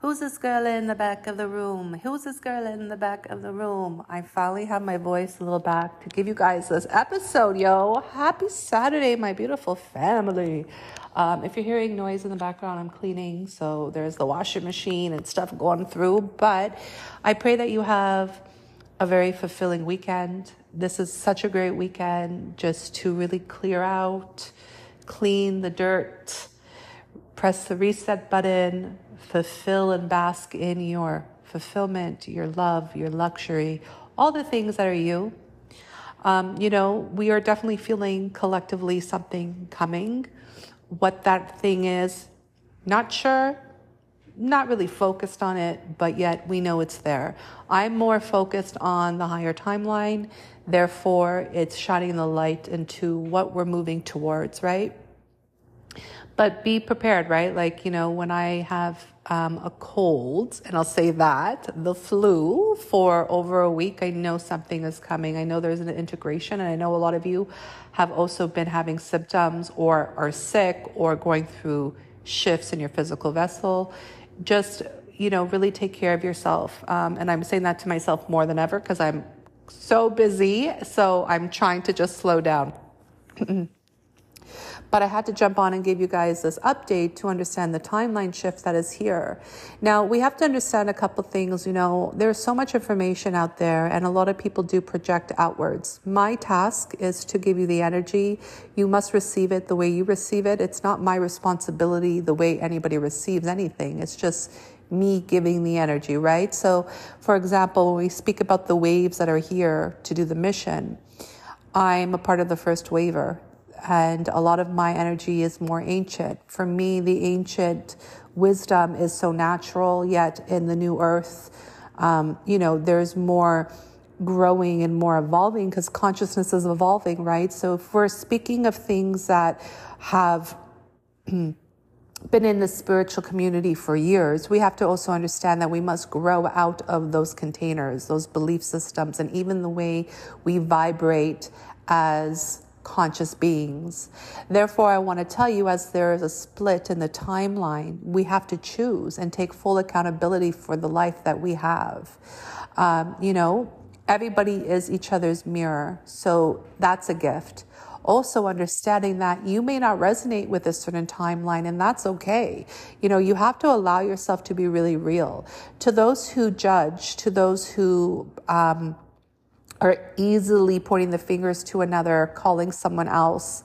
Who's this girl in the back of the room? Who's this girl in the back of the room? I finally have my voice a little back to give you guys this episode, yo. Happy Saturday, my beautiful family. Um, if you're hearing noise in the background, I'm cleaning, so there's the washing machine and stuff going through. But I pray that you have a very fulfilling weekend. This is such a great weekend just to really clear out, clean the dirt, press the reset button fulfill and bask in your fulfillment, your love, your luxury, all the things that are you. Um, you know, we are definitely feeling collectively something coming. What that thing is, not sure, not really focused on it, but yet we know it's there. I'm more focused on the higher timeline, therefore, it's shining the light into what we're moving towards, right? But be prepared, right? Like, you know, when I have um, a cold, and I'll say that, the flu for over a week, I know something is coming. I know there's an integration, and I know a lot of you have also been having symptoms or are sick or going through shifts in your physical vessel. Just, you know, really take care of yourself. Um, and I'm saying that to myself more than ever because I'm so busy. So I'm trying to just slow down. but I had to jump on and give you guys this update to understand the timeline shift that is here. Now, we have to understand a couple things. You know, there's so much information out there, and a lot of people do project outwards. My task is to give you the energy. You must receive it the way you receive it. It's not my responsibility the way anybody receives anything. It's just me giving the energy, right? So, for example, when we speak about the waves that are here to do the mission, I'm a part of the first waver and a lot of my energy is more ancient. For me, the ancient wisdom is so natural, yet in the new earth, um, you know, there's more growing and more evolving because consciousness is evolving, right? So if we're speaking of things that have been in the spiritual community for years, we have to also understand that we must grow out of those containers, those belief systems, and even the way we vibrate as conscious beings. Therefore, I want to tell you as there is a split in the timeline, we have to choose and take full accountability for the life that we have. Um, you know, everybody is each other's mirror, so that's a gift. Also, understanding that you may not resonate with a certain timeline, and that's okay. You know, you have to allow yourself to be really real. To those who judge, to those who, um, are easily pointing the fingers to another, calling someone else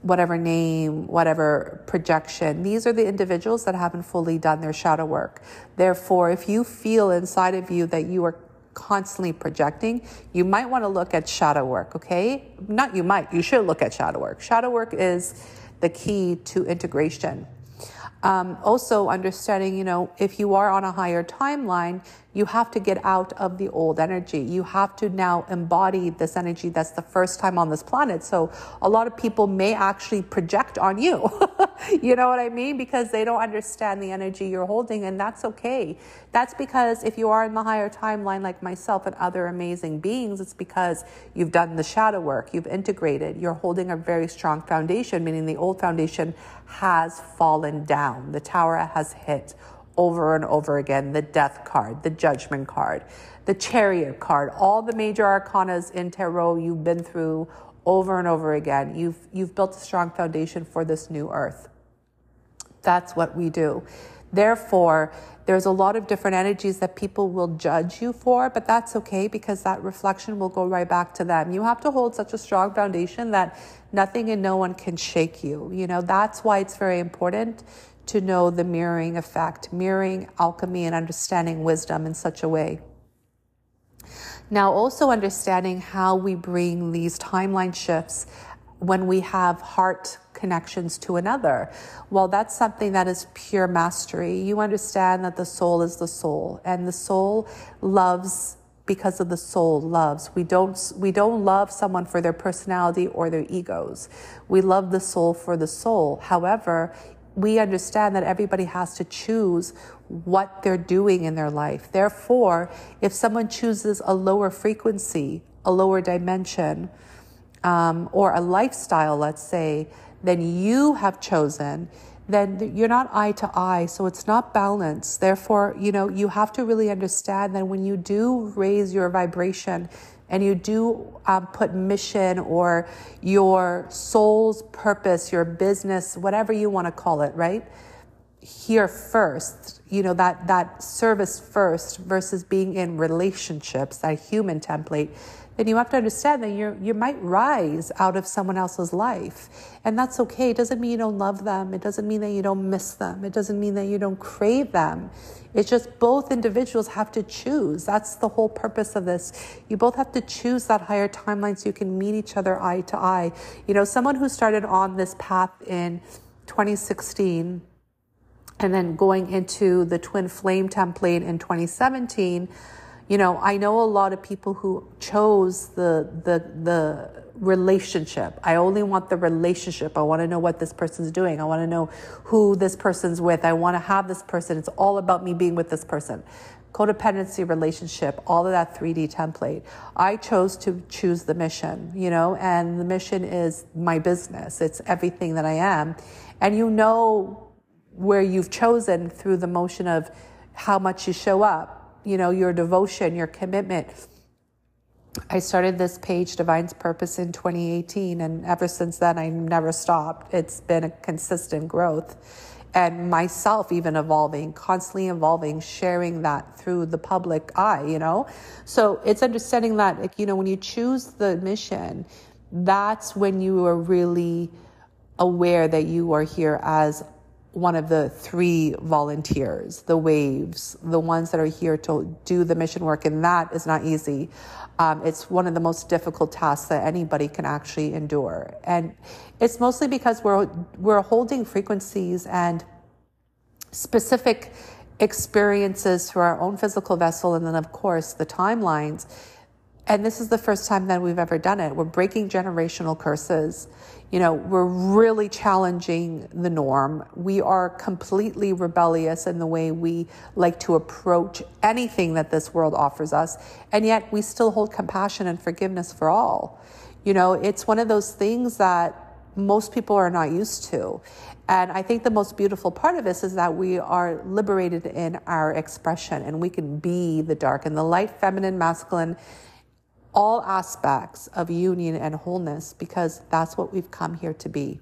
whatever name, whatever projection. These are the individuals that haven't fully done their shadow work. Therefore, if you feel inside of you that you are constantly projecting, you might want to look at shadow work, okay? Not you might, you should look at shadow work. Shadow work is the key to integration. Um, also, understanding, you know, if you are on a higher timeline, you have to get out of the old energy. You have to now embody this energy that's the first time on this planet. So a lot of people may actually project on you. you know what I mean? Because they don't understand the energy you're holding, and that's okay. That's because if you are in the higher timeline, like myself and other amazing beings, it's because you've done the shadow work, you've integrated, you're holding a very strong foundation, meaning the old foundation has fallen down, the tower has hit over and over again the death card, the judgment card, the chariot card, all the major arcanas in tarot you've been through over and over again. You've, you've built a strong foundation for this new earth. That's what we do. Therefore, there's a lot of different energies that people will judge you for, but that's okay because that reflection will go right back to them. You have to hold such a strong foundation that nothing and no one can shake you. You know, that's why it's very important to know the mirroring effect, mirroring alchemy and understanding wisdom in such a way. Now, also understanding how we bring these timeline shifts when we have heart connections to another. Well, that's something that is pure mastery. You understand that the soul is the soul, and the soul loves because of the soul loves. We don't we don't love someone for their personality or their egos. We love the soul for the soul. However, we understand that everybody has to choose what they're doing in their life. Therefore, if someone chooses a lower frequency, a lower dimension, um, or a lifestyle, let's say, than you have chosen, then you're not eye to eye. So it's not balanced. Therefore, you know, you have to really understand that when you do raise your vibration and you do um, put mission or your soul's purpose, your business, whatever you want to call it, right? Here first, you know, that, that service first versus being in relationships, that human template then you have to understand that you you might rise out of someone else's life. And that's okay. It doesn't mean you don't love them. It doesn't mean that you don't miss them. It doesn't mean that you don't crave them. It's just both individuals have to choose. That's the whole purpose of this. You both have to choose that higher timeline so you can meet each other eye to eye. You know, someone who started on this path in 2016 and then going into the twin flame template in 2017 you know, I know a lot of people who chose the the the relationship. I only want the relationship. I want to know what this person's doing. I want to know who this person's with. I want to have this person. It's all about me being with this person. Codependency relationship, all of that 3D template. I chose to choose the mission, you know, and the mission is my business. It's everything that I am. And you know where you've chosen through the motion of how much you show up you know, your devotion, your commitment. I started this page, Divine's Purpose, in 2018, and ever since then, I never stopped. It's been a consistent growth. And myself, even evolving, constantly evolving, sharing that through the public eye, you know? So it's understanding that, like, you know, when you choose the mission, that's when you are really aware that you are here as one of the three volunteers, the waves, the ones that are here to do the mission work, and that is not easy. Um, it's one of the most difficult tasks that anybody can actually endure, and it's mostly because we're we're holding frequencies and specific experiences through our own physical vessel, and then of course the timelines. And this is the first time that we've ever done it. We're breaking generational curses you know, we're really challenging the norm. We are completely rebellious in the way we like to approach anything that this world offers us. And yet we still hold compassion and forgiveness for all. You know, it's one of those things that most people are not used to. And I think the most beautiful part of this is that we are liberated in our expression and we can be the dark and the light, feminine, masculine all aspects of union and wholeness because that's what we've come here to be.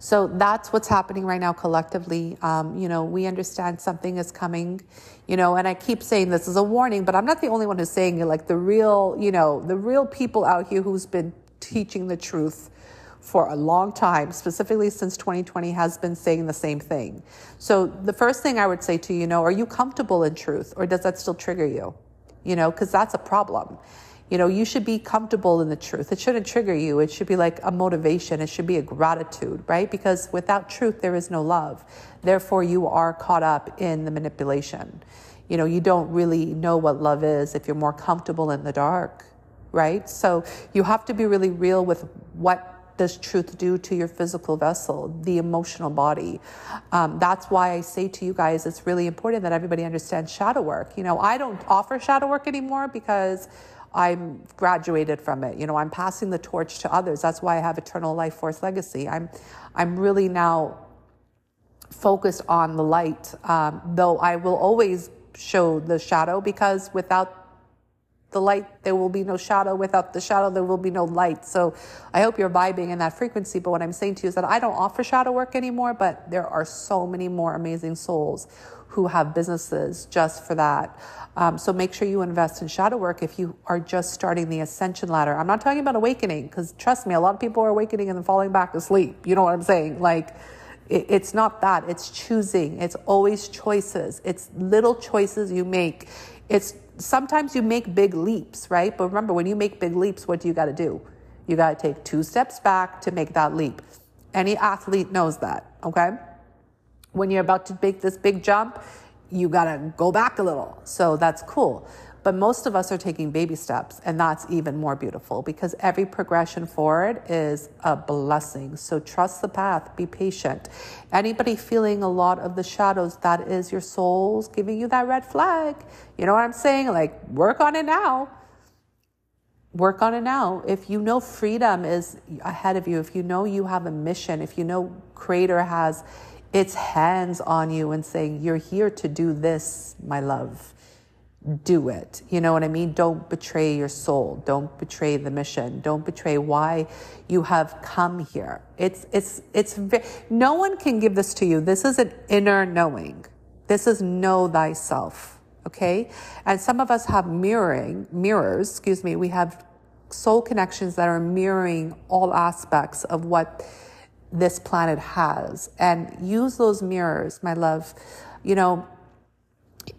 So that's what's happening right now collectively. Um, you know, we understand something is coming, you know, and I keep saying this as a warning, but I'm not the only one who's saying it. Like the real, you know, the real people out here who's been teaching the truth for a long time, specifically since 2020, has been saying the same thing. So the first thing I would say to you, you know, are you comfortable in truth or does that still trigger you? You know, because that's a problem. You know, you should be comfortable in the truth. It shouldn't trigger you. It should be like a motivation. It should be a gratitude, right? Because without truth, there is no love. Therefore, you are caught up in the manipulation. You know, you don't really know what love is if you're more comfortable in the dark, right? So you have to be really real with what does truth do to your physical vessel, the emotional body? Um, that's why I say to you guys, it's really important that everybody understands shadow work. You know, I don't offer shadow work anymore because I'm graduated from it. You know, I'm passing the torch to others. That's why I have Eternal Life Force Legacy. I'm, I'm really now focused on the light, um, though I will always show the shadow because without the light, there will be no shadow. Without the shadow, there will be no light. So I hope you're vibing in that frequency. But what I'm saying to you is that I don't offer shadow work anymore, but there are so many more amazing souls who have businesses just for that. Um, so make sure you invest in shadow work if you are just starting the ascension ladder. I'm not talking about awakening because trust me, a lot of people are awakening and then falling back asleep. You know what I'm saying? Like, it's not that. It's choosing. It's always choices. It's little choices you make. It's sometimes you make big leaps, right? But remember, when you make big leaps, what do you got to do? You got to take two steps back to make that leap. Any athlete knows that, okay? When you're about to make this big jump, you got to go back a little. So that's cool. But most of us are taking baby steps, and that's even more beautiful because every progression forward is a blessing. So trust the path, be patient. Anybody feeling a lot of the shadows, that is your soul's giving you that red flag. You know what I'm saying? Like, work on it now. work on it now. If you know freedom is ahead of you, if you know you have a mission, if you know Creator has its hands on you and saying, You're here to do this, my love, do it. You know what I mean? Don't betray your soul. Don't betray the mission. Don't betray why you have come here. It's, it's, it's, no one can give this to you. This is an inner knowing. This is know thyself okay? And some of us have mirroring, mirrors, excuse me, we have soul connections that are mirroring all aspects of what this planet has. And use those mirrors, my love. You know,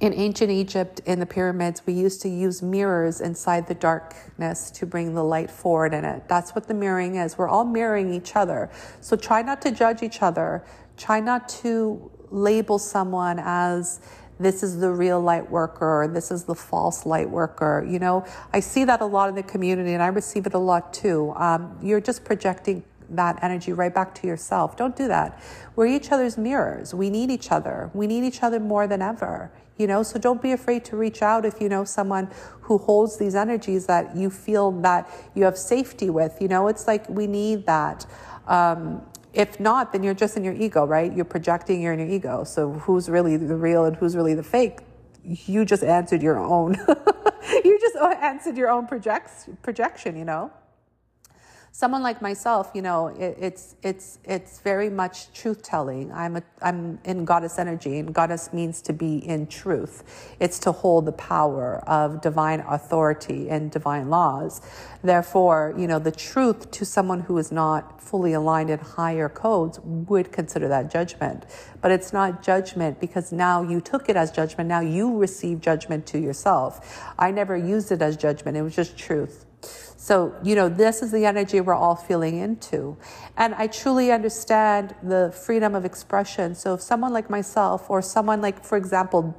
in ancient Egypt, in the pyramids, we used to use mirrors inside the darkness to bring the light forward in it. That's what the mirroring is. We're all mirroring each other. So try not to judge each other. Try not to label someone as this is the real light worker, or this is the false light worker. You know, I see that a lot in the community and I receive it a lot too. Um, you're just projecting that energy right back to yourself. Don't do that. We're each other's mirrors. We need each other. We need each other more than ever. You know, so don't be afraid to reach out if you know someone who holds these energies that you feel that you have safety with. You know, it's like we need that. Um, if not, then you're just in your ego, right? You're projecting, you're in your ego. So who's really the real and who's really the fake? You just answered your own. you just answered your own projects, projection, you know? Someone like myself, you know, it, it's it's it's very much truth telling. I'm a I'm in goddess energy, and goddess means to be in truth. It's to hold the power of divine authority and divine laws. Therefore, you know, the truth to someone who is not fully aligned in higher codes would consider that judgment. But it's not judgment because now you took it as judgment. Now you receive judgment to yourself. I never used it as judgment. It was just truth. So, you know, this is the energy we're all feeling into. And I truly understand the freedom of expression. So, if someone like myself, or someone like, for example,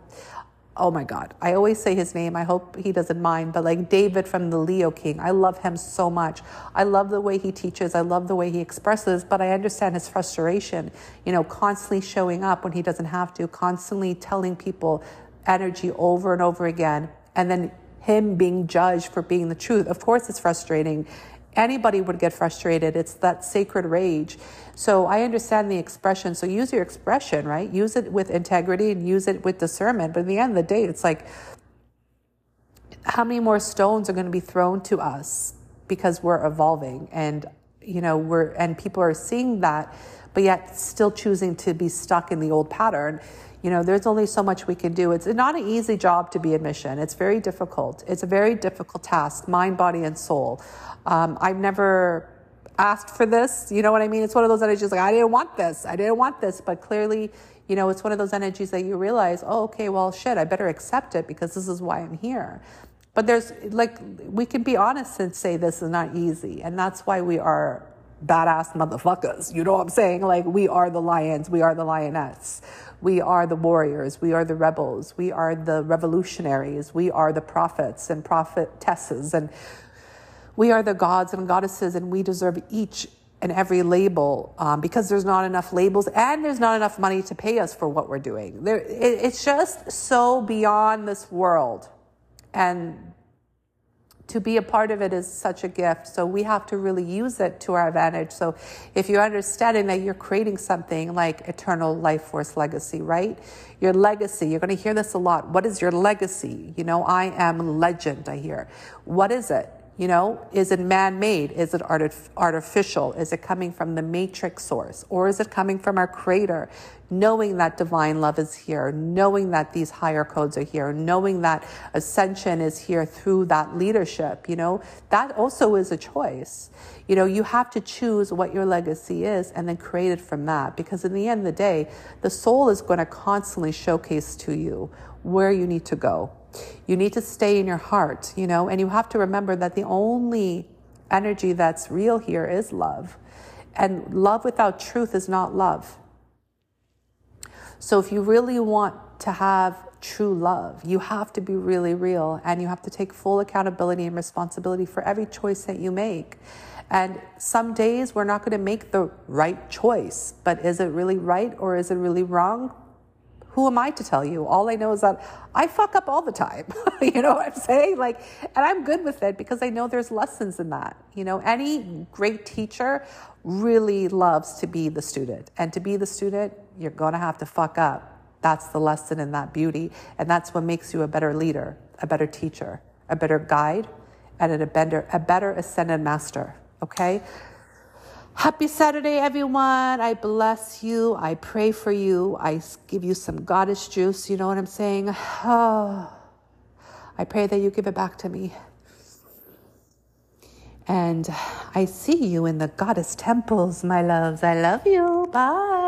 oh my God, I always say his name. I hope he doesn't mind, but like David from the Leo King, I love him so much. I love the way he teaches, I love the way he expresses, but I understand his frustration, you know, constantly showing up when he doesn't have to, constantly telling people energy over and over again. And then him being judged for being the truth. Of course, it's frustrating. Anybody would get frustrated. It's that sacred rage. So I understand the expression. So use your expression, right? Use it with integrity and use it with discernment. But at the end of the day, it's like, how many more stones are going to be thrown to us because we're evolving and you know we're and people are seeing that but yet still choosing to be stuck in the old pattern you know, there's only so much we can do. It's not an easy job to be a mission. It's very difficult. It's a very difficult task, mind, body, and soul. Um, I've never asked for this. You know what I mean? It's one of those energies like, I didn't want this. I didn't want this. But clearly, you know, it's one of those energies that you realize, oh, okay, well, shit, I better accept it because this is why I'm here. But there's like, we can be honest and say this is not easy. And that's why we are badass motherfuckers. You know what I'm saying? Like, we are the lions, we are the lioness. We are the warriors. We are the rebels. We are the revolutionaries. We are the prophets and prophetesses. And we are the gods and goddesses, and we deserve each and every label um, because there's not enough labels and there's not enough money to pay us for what we're doing. There, it, it's just so beyond this world. And to be a part of it is such a gift. So we have to really use it to our advantage. So if you're understanding that you're creating something like eternal life force legacy, right? Your legacy, you're going to hear this a lot. What is your legacy? You know, I am legend, I hear. What is it? You know, is it man made? Is it artif- artificial? Is it coming from the matrix source? Or is it coming from our creator? Knowing that divine love is here, knowing that these higher codes are here, knowing that ascension is here through that leadership, you know, that also is a choice. You know, you have to choose what your legacy is and then create it from that. Because in the end of the day, the soul is going to constantly showcase to you where you need to go you need to stay in your heart, you know, and you have to remember that the only energy that's real here is love. And love without truth is not love. So if you really want to have true love, you have to be really real and you have to take full accountability and responsibility for every choice that you make. And some days we're not going to make the right choice, but is it really right or is it really wrong? Who am I to tell you? All I know is that I fuck up all the time. you know what I'm saying? Like, and I'm good with it because I know there's lessons in that. You know, any great teacher really loves to be the student. And to be the student, you're going to have to fuck up. That's the lesson in that beauty. And that's what makes you a better leader, a better teacher, a better guide, and a better, a better ascended master. Okay? Happy Saturday, everyone. I bless you. I pray for you. I give you some goddess juice. You know what I'm saying? Oh, I pray that you give it back to me. And I see you in the goddess temples, my loves. I love you. Bye.